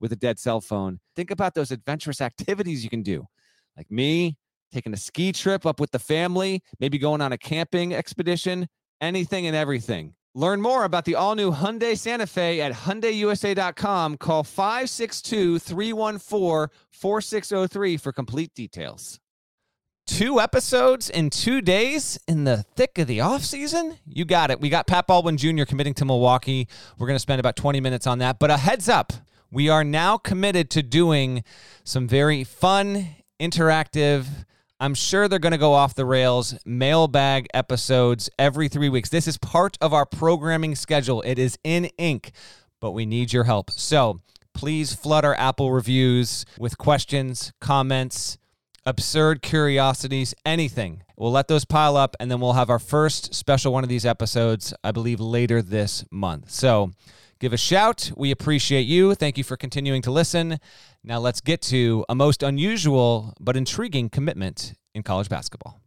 with a dead cell phone. Think about those adventurous activities you can do, like me taking a ski trip up with the family, maybe going on a camping expedition, anything and everything. Learn more about the all new Hyundai Santa Fe at HyundaiUSA.com. Call 562 314 4603 for complete details. Two episodes in two days in the thick of the offseason? You got it. We got Pat Baldwin Jr. committing to Milwaukee. We're going to spend about 20 minutes on that. But a heads up we are now committed to doing some very fun, interactive, I'm sure they're going to go off the rails mailbag episodes every three weeks. This is part of our programming schedule. It is in ink, but we need your help. So please flood our Apple reviews with questions, comments, absurd curiosities, anything. We'll let those pile up, and then we'll have our first special one of these episodes, I believe, later this month. So, give a shout. We appreciate you. Thank you for continuing to listen. Now let's get to a most unusual but intriguing commitment in college basketball.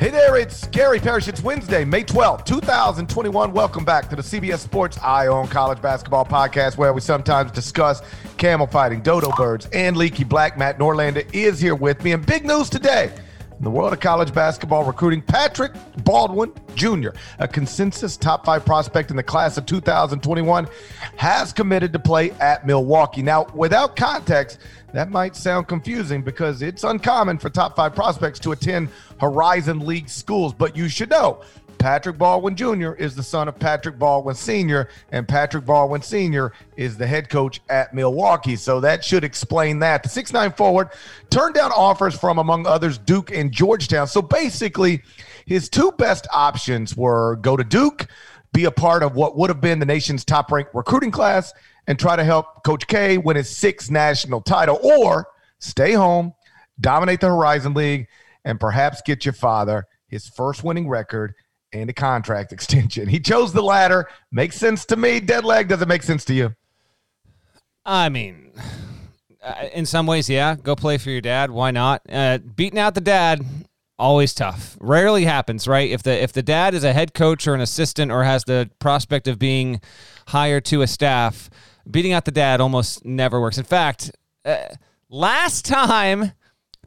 Hey there, it's Gary Parrish. It's Wednesday, May 12th, 2021. Welcome back to the CBS Sports Eye on College Basketball podcast, where we sometimes discuss camel fighting, dodo birds, and leaky black. Matt Norlander is here with me. And big news today in the world of college basketball recruiting, Patrick Baldwin Jr., a consensus top five prospect in the class of 2021, has committed to play at Milwaukee. Now, without context, that might sound confusing because it's uncommon for top five prospects to attend Horizon League schools, but you should know Patrick Baldwin Jr. is the son of Patrick Baldwin Sr., and Patrick Baldwin Sr. is the head coach at Milwaukee. So that should explain that. The six-nine forward turned down offers from, among others, Duke and Georgetown. So basically, his two best options were go to Duke, be a part of what would have been the nation's top ranked recruiting class, and try to help Coach K win his sixth national title, or stay home, dominate the Horizon League, and perhaps get your father his first winning record and a contract extension. He chose the latter. Makes sense to me. Dead leg doesn't make sense to you. I mean, uh, in some ways, yeah. Go play for your dad. Why not? Uh, beating out the dad, always tough. Rarely happens, right? If the if the dad is a head coach or an assistant or has the prospect of being hired to a staff, beating out the dad almost never works. In fact, uh, last time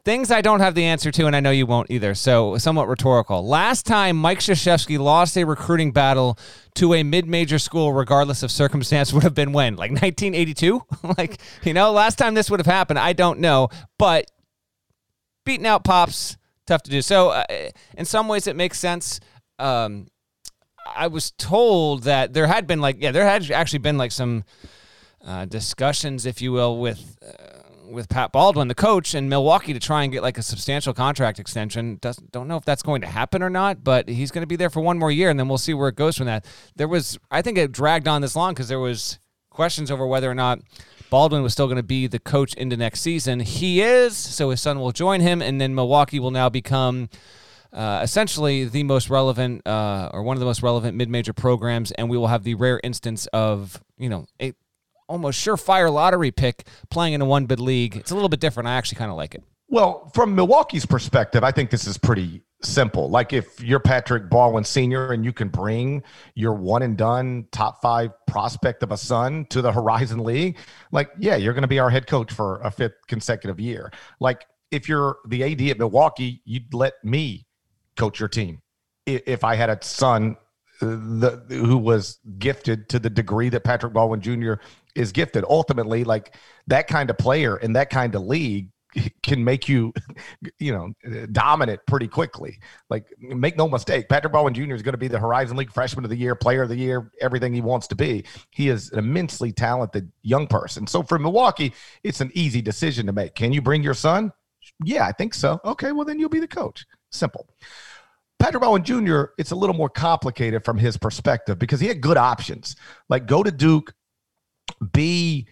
Things I don't have the answer to, and I know you won't either. So, somewhat rhetorical. Last time Mike Krzyzewski lost a recruiting battle to a mid-major school, regardless of circumstance, would have been when, like 1982. like you know, last time this would have happened, I don't know. But beating out pops, tough to do. So, uh, in some ways, it makes sense. Um, I was told that there had been like, yeah, there had actually been like some uh, discussions, if you will, with. Uh, with Pat Baldwin, the coach, in Milwaukee to try and get like a substantial contract extension. Doesn't don't know if that's going to happen or not, but he's going to be there for one more year, and then we'll see where it goes from that. There was, I think, it dragged on this long because there was questions over whether or not Baldwin was still going to be the coach into next season. He is, so his son will join him, and then Milwaukee will now become. Uh, essentially, the most relevant uh, or one of the most relevant mid-major programs, and we will have the rare instance of you know a almost surefire lottery pick playing in a one bid league. It's a little bit different. I actually kind of like it. Well, from Milwaukee's perspective, I think this is pretty simple. Like if you're Patrick Baldwin Sr. and you can bring your one and done top five prospect of a son to the Horizon League, like, yeah, you're going to be our head coach for a fifth consecutive year. Like if you're the AD at Milwaukee, you'd let me coach your team. If I had a son uh, the, who was gifted to the degree that Patrick Baldwin Jr is gifted. Ultimately, like that kind of player in that kind of league can make you, you know, dominant pretty quickly. Like, make no mistake, Patrick Baldwin Jr. is going to be the Horizon League Freshman of the Year, Player of the Year, everything he wants to be. He is an immensely talented young person. So for Milwaukee, it's an easy decision to make. Can you bring your son? Yeah, I think so. Okay, well then you'll be the coach. Simple. Patrick Baldwin Jr., it's a little more complicated from his perspective because he had good options. Like go to Duke, be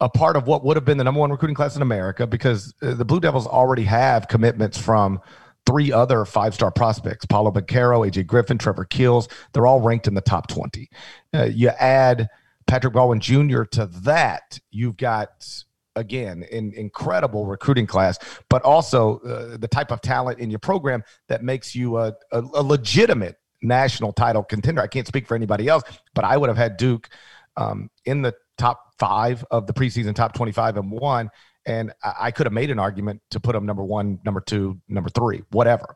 a part of what would have been the number one recruiting class in America because uh, the Blue Devils already have commitments from three other five star prospects Paolo Banchero, AJ Griffin, Trevor Keels. They're all ranked in the top 20. Uh, you add Patrick Baldwin Jr. to that, you've got again an incredible recruiting class but also uh, the type of talent in your program that makes you a, a, a, legitimate national title contender i can't speak for anybody else but i would have had duke um, in the top five of the preseason top 25 and one and I could have made an argument to put them number one, number two, number three, whatever.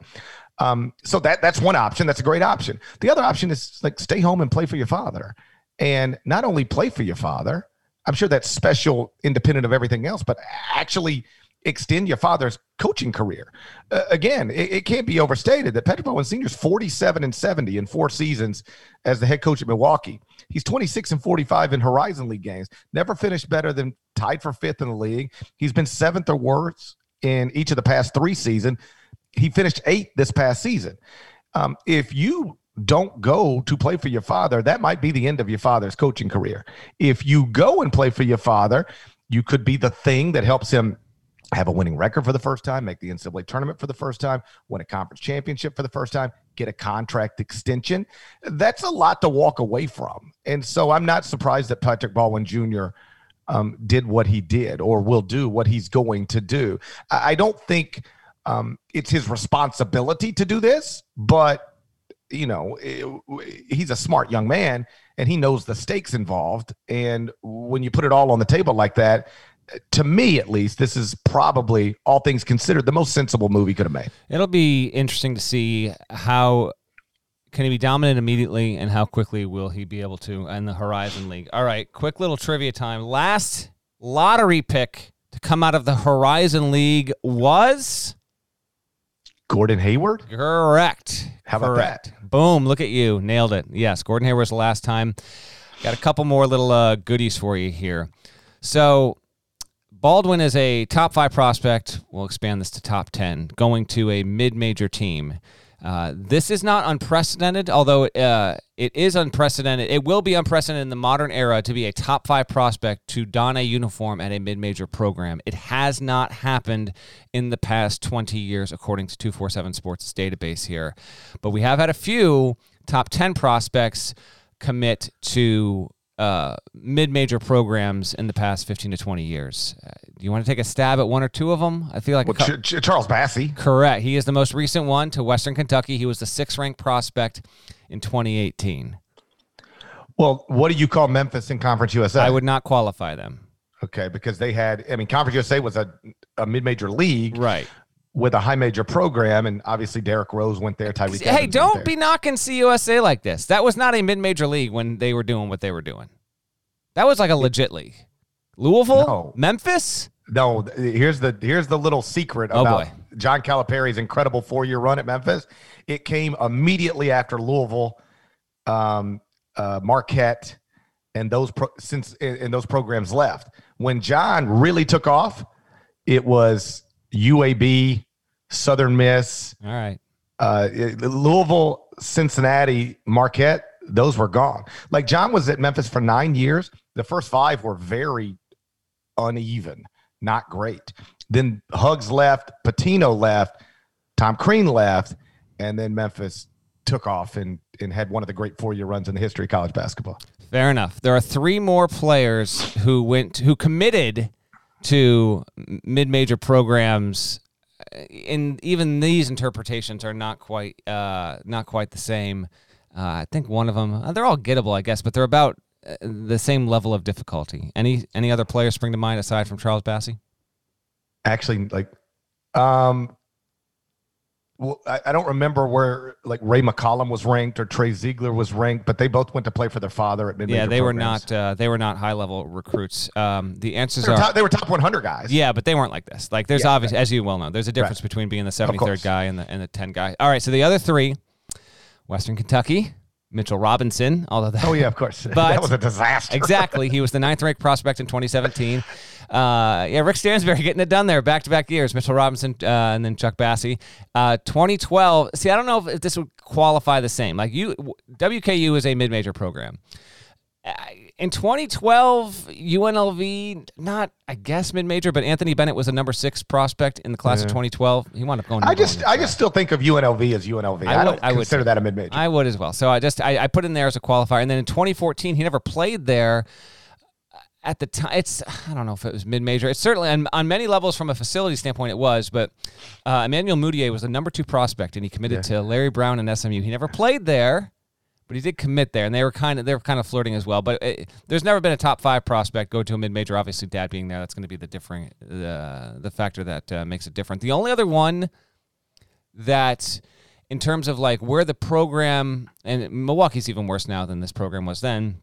Um, so that that's one option. That's a great option. The other option is like stay home and play for your father, and not only play for your father. I'm sure that's special, independent of everything else, but actually extend your father's coaching career. Uh, again, it, it, can't be overstated that Patrick Baldwin Sr. is 47 and 70 in four seasons as the head coach at Milwaukee. He's 26 and 45 in Horizon League games. Never finished better than tied for fifth in the league. He's been seventh or worse in each of the past three seasons. He finished eighth this past season. Um, if you don't go to play for your father, that might be the end of your father's coaching career. If you go and play for your father, you could be the thing that helps him have a winning record for the first time, make the NCAA tournament for the first time, win a conference championship for the first time, get a contract extension. That's a lot to walk away from. And so I'm not surprised that Patrick Baldwin Jr. Um, did what he did or will do what he's going to do. I, don't think um, it's his responsibility to do this, but you know, it, he's a smart young man and he knows the stakes involved. And when you put it all on the table like that, to me at least, this is probably all things considered the most sensible movie could have made. It'll be interesting to see how can he be dominant immediately and how quickly will he be able to in the Horizon League. All right, quick little trivia time. Last lottery pick to come out of the Horizon League was Gordon Hayward? Correct. How about Correct. that? Boom, look at you. Nailed it. Yes, Gordon Hayward's the last time. Got a couple more little uh, goodies for you here. So Baldwin is a top five prospect. We'll expand this to top 10, going to a mid major team. Uh, this is not unprecedented, although uh, it is unprecedented. It will be unprecedented in the modern era to be a top five prospect to don a uniform at a mid major program. It has not happened in the past 20 years, according to 247 Sports' database here. But we have had a few top 10 prospects commit to uh, mid-major programs in the past 15 to 20 years. Uh, do you want to take a stab at one or two of them? I feel like well, co- Ch- Charles Bassey. Correct. He is the most recent one to Western Kentucky. He was the sixth-ranked prospect in 2018. Well, what do you call Memphis in Conference USA? I would not qualify them. Okay, because they had. I mean, Conference USA was a, a mid-major league, right? With a high major program, and obviously Derrick Rose went there. Tyreke. Hey, don't be knocking CUSA like this. That was not a mid-major league when they were doing what they were doing. That was like a legit league. Louisville, no. Memphis. No, here's the here's the little secret oh about boy. John Calipari's incredible four year run at Memphis. It came immediately after Louisville, um, uh, Marquette, and those pro- since and those programs left. When John really took off, it was UAB, Southern Miss. All right. Uh, Louisville, Cincinnati, Marquette, those were gone. Like John was at Memphis for nine years. The first five were very uneven, not great. Then Hugs left, Pitino left, Tom Crean left, and then Memphis took off and, and had one of the great four year runs in the history of college basketball. Fair enough. There are three more players who went who committed to mid-major programs and even these interpretations are not quite uh, not quite the same. Uh, i think one of them uh, they're all gettable i guess but they're about uh, the same level of difficulty. Any any other players spring to mind aside from charles bassey actually like um I, I, don't remember where like Ray McCallum was ranked or Trey Zeigler was ranked, but they both went to play for their father at mid Yeah, they programs. were not uh, they were not high level recruits. Um, the answers they are top, they were top 100 guys. Yeah, but they weren't like this. Like there's yeah, obviously, right. as you well know, there's a difference right. between being the 73rd guy and the and the 10 guy. All right, so the other three, Western Kentucky, Mitchell Robinson, although that, oh yeah, of course, that was a disaster. exactly, he was the ninth ranked prospect in 2017. Uh, yeah, Rick Stansbury getting it done there, back to back years. Mitchell Robinson uh, and then Chuck Bassey. Uh, 2012. See, I don't know if this would qualify the same. Like you, WKU is a mid major program. In 2012, UNLV, not I guess mid major, but Anthony Bennett was a number six prospect in the class yeah. of 2012. He wound up going. I just I just still think of UNLV as UNLV. I, I don't I consider would, that a mid major. I would as well. So I just I, I put in there as a qualifier, and then in 2014, he never played there at the time it's i don't know if it was mid-major it's certainly on, on many levels from a facility standpoint it was but uh, emmanuel mudiay was the number two prospect and he committed yeah. to larry brown and smu he never played there but he did commit there and they were kind of they were kind of flirting as well. But it, there's never been a top five prospect go to a mid-major. Obviously dad being there that's going to be the different uh, the factor that uh, makes it different. The only other one that in terms of like where the program and milwaukee's even worse now than this program was then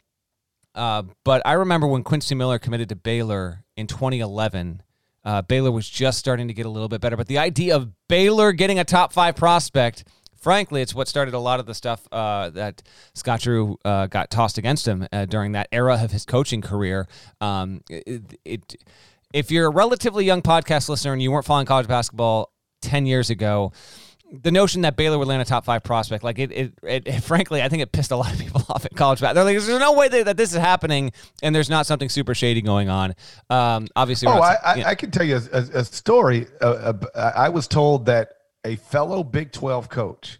uh, but I remember when Quincy Miller committed to Baylor in 2011. Uh, Baylor was just starting to get a little bit better, but the idea of Baylor getting a top five prospect, frankly, it's what started a lot of the stuff uh, that Scott Drew uh, got tossed against him uh, during that era of his coaching career. Um, it, it, if you're a relatively young podcast listener and you weren't following college basketball 10 years ago, the notion that Baylor would land a top five prospect, like it, it, it, it frankly, I think it pissed a lot of people off at college basketball. They're like, there's no way that, that, this is happening, and there's not something super shady going on. Um, obviously, oh, not, I, you know. I, can tell you a, a, a story. Uh, uh, I was told that a fellow Big 12 coach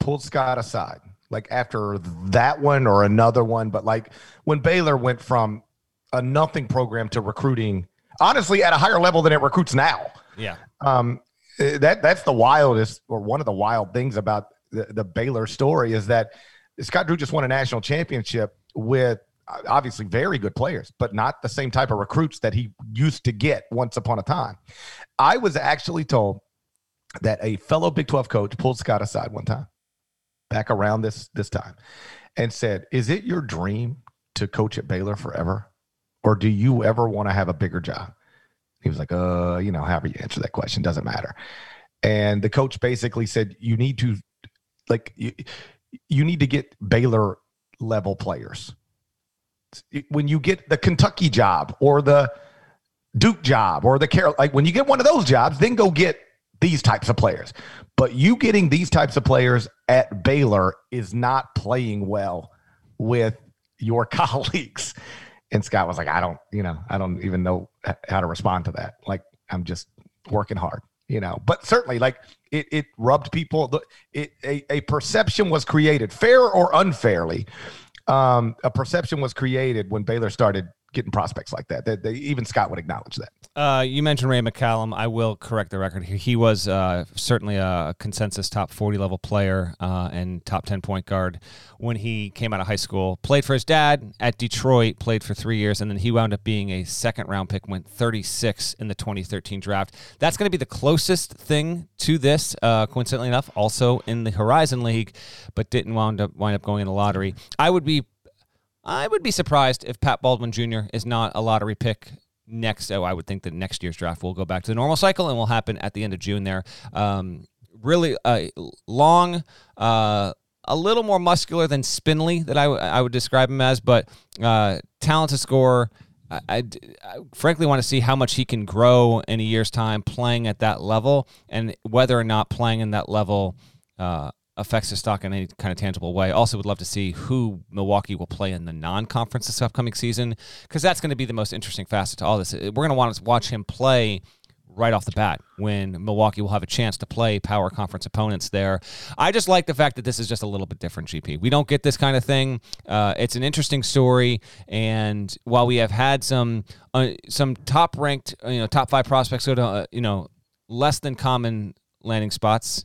pulled Scott aside, like after that one or another one, but like when Baylor went from a nothing program to recruiting, honestly, at a higher level than it recruits now. Yeah. Um, uh, that that's the wildest or one of the wild things about the, the Baylor story is that Scott Drew just won a national championship with uh, obviously very good players, but not the same type of recruits that he used to get once upon a time. I was actually told that a fellow Big 12 coach pulled Scott aside one time back around this this time and said, "Is it your dream to coach at Baylor forever or do you ever want to have a bigger job?" He was like, uh, you know, however you answer that question doesn't matter. And the coach basically said, you need to, like, you, you need to get Baylor level players. When you get the Kentucky job or the Duke job or the Carol, like when you get one of those jobs, then go get these types of players. But you getting these types of players at Baylor is not playing well with your colleagues. And Scott was like, I don't, you know, I don't even know how to respond to that. Like, I'm just working hard, you know. But certainly, like, it, it rubbed people. It a, a perception was created, fair or unfairly. Um, a perception was created when Baylor started getting prospects like that. That even Scott would acknowledge that. Uh, you mentioned Ray McCallum. I will correct the record here. He was uh, certainly a consensus top 40 level player uh, and top 10 point guard when he came out of high school. Played for his dad at Detroit, played for three years, and then he wound up being a second round pick, went 36 in the 2013 draft. That's going to be the closest thing to this, uh, coincidentally enough, also in the Horizon League, but didn't wind up, wind up going in the lottery. I would be I would be surprised if Pat Baldwin Jr. is not a lottery pick next. Oh, I would think that next year's draft will go back to the normal cycle and will happen at the end of June there. Um, really uh, long, uh, a little more muscular than Spindly that I, w- I would describe him as, but uh, talented scorer. I, I, I, frankly want to see how much he can grow in a year's time playing at that level and whether or not playing in that level uh, affects his stock in any kind of tangible way. Also, would love to see who Milwaukee will play in the non-conference this upcoming season because that's going to be the most interesting facet to all this. We're going to want to watch him play right off the bat when Milwaukee will have a chance to play power conference opponents there. I just like the fact that this is just a little bit different, GP. We don't get this kind of thing. Uh, it's an interesting story, and while we have had some uh, some top ranked, you know, top five prospects go to uh, you know less than common landing spots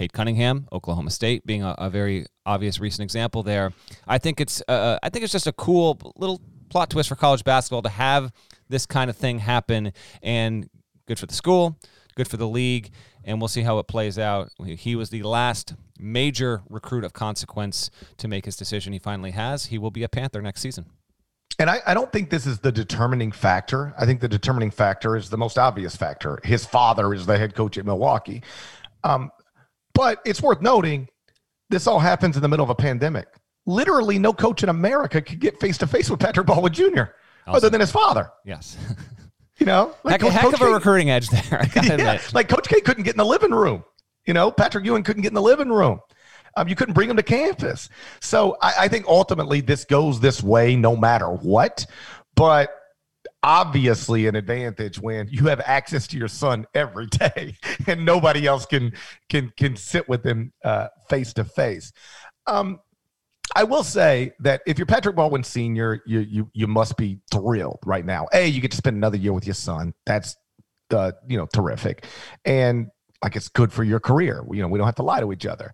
Cade Cunningham, Oklahoma State, being a, a very obvious recent example there. I think it's uh, uh, I think it's just a cool little plot twist for college basketball to have this kind of thing happen, and good for the school, good for the league, and we'll see how it plays out. He was the last major recruit of consequence to make his decision. He finally has. He will be a Panther next season. And I, I, don't think this is the determining factor. I think the determining factor is the most obvious factor. His father is the head coach at Milwaukee. Um, but it's worth noting this all happens in the middle of a pandemic. Literally, no coach in America could get face to face with Patrick Baldwin Jr. Awesome. other than his father. Yes. you know, like heck, heck of a recruiting edge there. yeah, like Coach K couldn't get in the living room. You know, Patrick Ewing couldn't get in the living room. Um, you couldn't bring them to campus. So I, I think ultimately this goes this way no matter what. But obviously an advantage when you have access to your son every day and nobody else can can can sit with him face to face. I will say that if you're Patrick Baldwin Sr., you you you must be thrilled right now. A, you get to spend another year with your son. That's the you know terrific, and like it's good for your career. You know we don't have to lie to each other.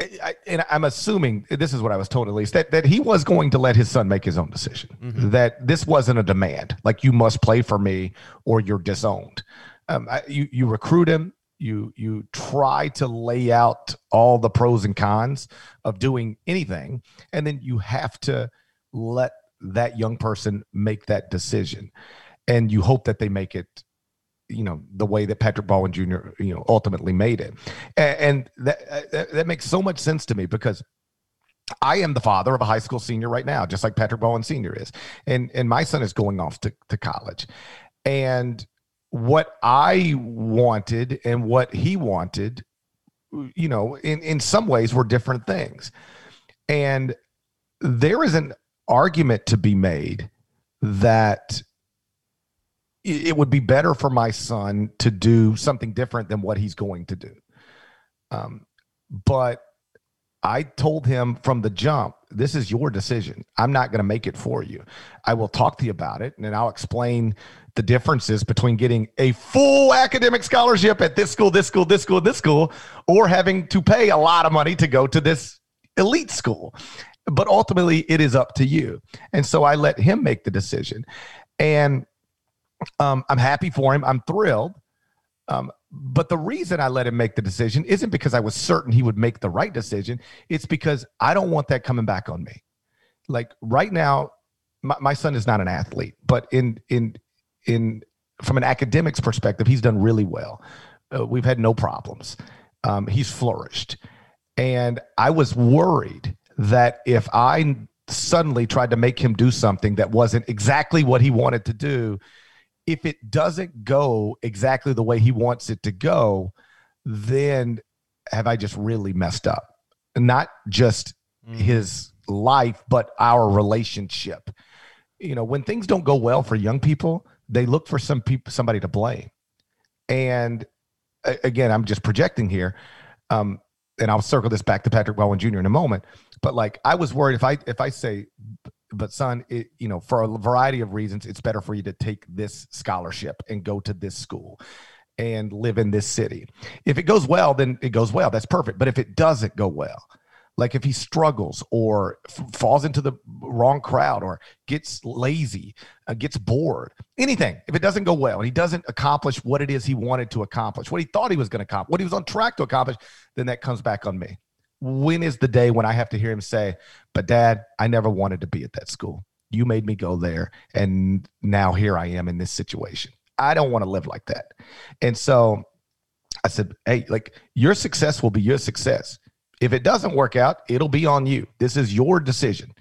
I, and I'm assuming this is what I was told at least that that he was going to let his son make his own decision. Mm-hmm. That this wasn't a demand, like you must play for me or you're disowned. Um, I, you you recruit him, you you try to lay out all the pros and cons of doing anything, and then you have to let that young person make that decision, and you hope that they make it you know the way that Patrick Baldwin Jr. you know ultimately made it, and, uh, that that makes so much sense to me because I am the father of a high school senior right now, just like Patrick Baldwin Sr. is, and and my son is going off to to college, and what I wanted and what he wanted, you know, in in some ways were different things, and there is an argument to be made that it would be better for my son to do something different than what he's going to do. Um, but I told him from the jump, this is your decision. I'm not going to make it for you. I will talk to you about it and I'll explain the differences between getting a full academic scholarship at this school, this school, this school, this school, or having to pay a lot of money to go to this elite school. But ultimately, it is up to you. And so I let him make the decision. And um, I'm happy for him. I'm thrilled. Um, but the reason I let him make the decision isn't because I was certain he would make the right decision. It's because I don't want that coming back on me. Like right now, my, my son is not an athlete, but in in in from an academics perspective, he's done really well. Uh, we've had no problems. Um, he's flourished, and I was worried that if I suddenly tried to make him do something that wasn't exactly what he wanted to do, if it doesn't go exactly the way he wants it to go, then have I just really messed up? Not just mm. his life, but our relationship. You know, when things don't go well for young people, they look for some people, somebody to blame. And again, I'm just projecting here. Um, and I'll circle this back to Patrick Baldwin Jr. in a moment. But like, I was worried if I if I say but son, it, you know, for a variety of reasons, it's better for you to take this scholarship and go to this school and live in this city. If it goes well, then it goes well. That's perfect. But if it doesn't go well, like if he struggles or f- falls into the wrong crowd or gets lazy, uh, gets bored, anything, if it doesn't go well and he doesn't accomplish what it is he wanted to accomplish, what he thought he was going to accomplish, what he was on track to accomplish, then that comes back on me when is the day when I have to hear him say, But dad, I never wanted to be at that school. You made me go there. And now here I am in this situation. I don't want to live like that. And so I said, Hey, like your success will be your success. If it doesn't work out, it'll be on you. This is your decision.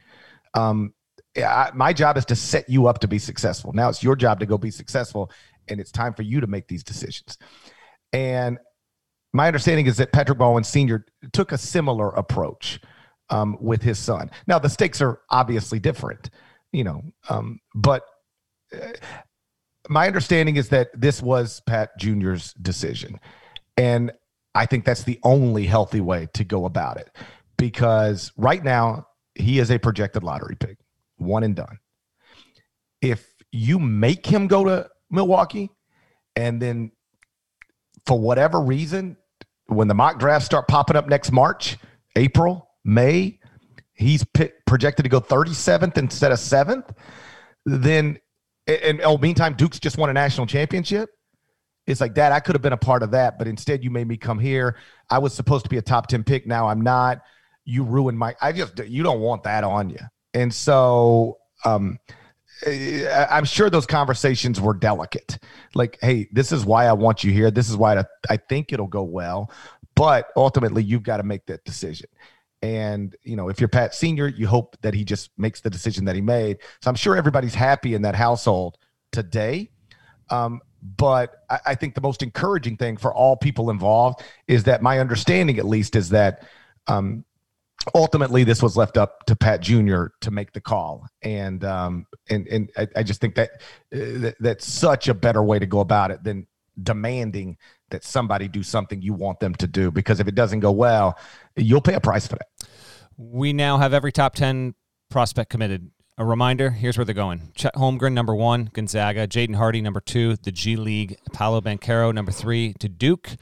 Um, I, my job is to set you up to be successful. Now it's your job to go be successful, and it's time for you to make these decisions. And my understanding is that Patrick Baldwin Sr. took a similar approach um, with his son. Now, the stakes are obviously different, you know, um, but uh, my understanding is that this was Pat Jr.'s decision. And I think that's the only healthy way to go about it because right now he is a projected lottery pick, one and done. If you make him go to Milwaukee and then for whatever reason, when the mock drafts start popping up next March, April, May, he's projected to go 37th instead of seventh. Then, and oh, meantime, Duke's just won a national championship. It's like, Dad, I could have been a part of that, but instead you made me come here. I was supposed to be a top 10 pick. Now I'm not. You ruined my, I just, you don't want that on you. And so, um, I'm sure those conversations were delicate. Like, hey, this is why I want you here. This is why I think it'll go well. But ultimately, you've got to make that decision. And, you know, if you're Pat Sr., you hope that he just makes the decision that he made. So I'm sure everybody's happy in that household today. Um, But I, I think the most encouraging thing for all people involved is that my understanding, at least, is that um, ultimately this was left up to Pat Jr. to make the call, and um, and and I, I just think that, uh, that that's such a better way to go about it than demanding that somebody do something you want them to do because if it doesn't go well, you'll pay a price for that. We now have every top ten prospect committed. A reminder: Here's where they're going. Chet Holmgren, number one, Gonzaga. Jaden Hardy, number two, the G League. Paolo Banchero, number three, to Duke.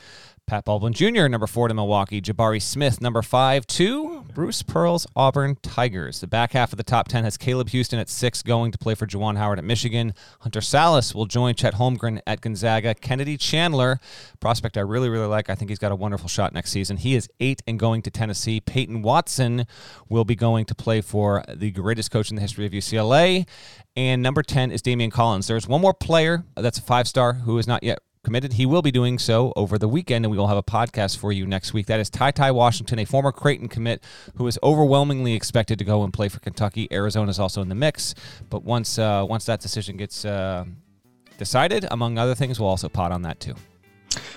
Pat Baldwin Jr., number four to Milwaukee. Jabari Smith, number five to Bruce Pearl's Auburn Tigers. The back half of the top 10 has Caleb Houstan at six, going to play for Juwan Howard at Michigan. Hunter Sallis will join Chet Holmgren at Gonzaga. Kennedy Chandler, prospect I really, really like. I think he's got a wonderful shot next season. He is eight and going to Tennessee. Peyton Watson will be going to play for the greatest coach in the history of UCLA. And number 10 is Daimion Collins. There's one more player that's a five star who is not yet committed. He will be doing so over the weekend, and we will have a podcast for you next week. That is Ty Ty Washington, a former Creighton commit who is overwhelmingly expected to go and play for Kentucky. Arizona is also in the mix, but once uh, once that decision gets uh, decided, among other things, we'll also pot on that too.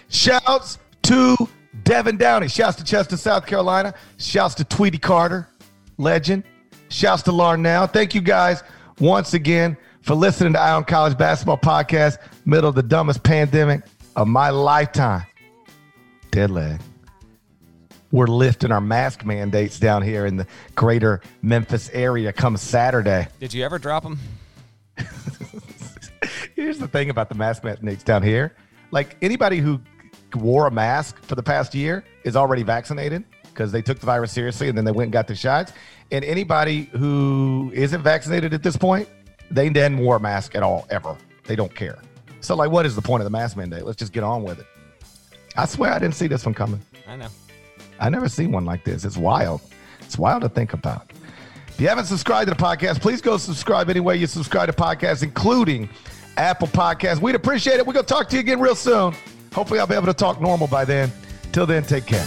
Shouts to Devan Downey. Shouts to Chester, South Carolina. Shouts to Tweety Carter, legend. Shouts to Larnell. Thank you guys once again for listening to Eye on College Basketball Podcast, middle of the dumbest pandemic of my lifetime. Dead leg. We're lifting our mask mandates down here in the greater Memphis area come Saturday. Did you ever drop them? Here's the thing about the mask mandates down here. Like anybody who wore a mask for the past year is already vaccinated because they took the virus seriously and then they went and got the shots. And anybody who isn't vaccinated at this point they didn't wear a mask at all, ever. They don't care. So, like, what is the point of the mask mandate? Let's just get on with it. I swear I didn't see this one coming. I know. I never seen one like this. It's wild. It's wild to think about. If you haven't subscribed to the podcast, please go subscribe anywhere you subscribe to podcasts, including Apple Podcasts. We'd appreciate it. We're going to talk to you again real soon. Hopefully, I'll be able to talk normal by then. Till then, take care.